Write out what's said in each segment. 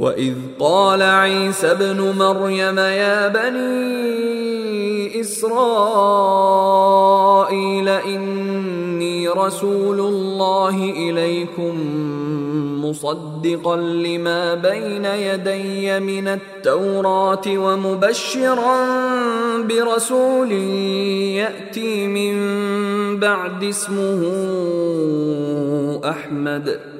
واذ قال عيسى ابن مريم يا بني اسرائيل اني رسول الله اليكم مصدقا لما بين يدي من التوراه ومبشرا برسول ياتي من بعد اسمه احمد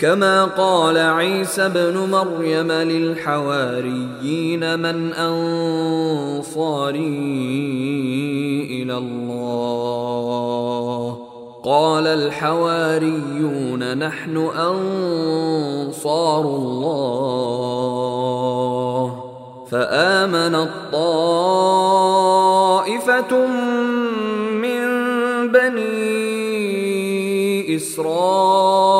كما قال عيسى ابن مريم للحواريين من أنصاري إلى الله. قال الحواريون نحن أنصار الله. فامنت طائفه من بني إسرائيل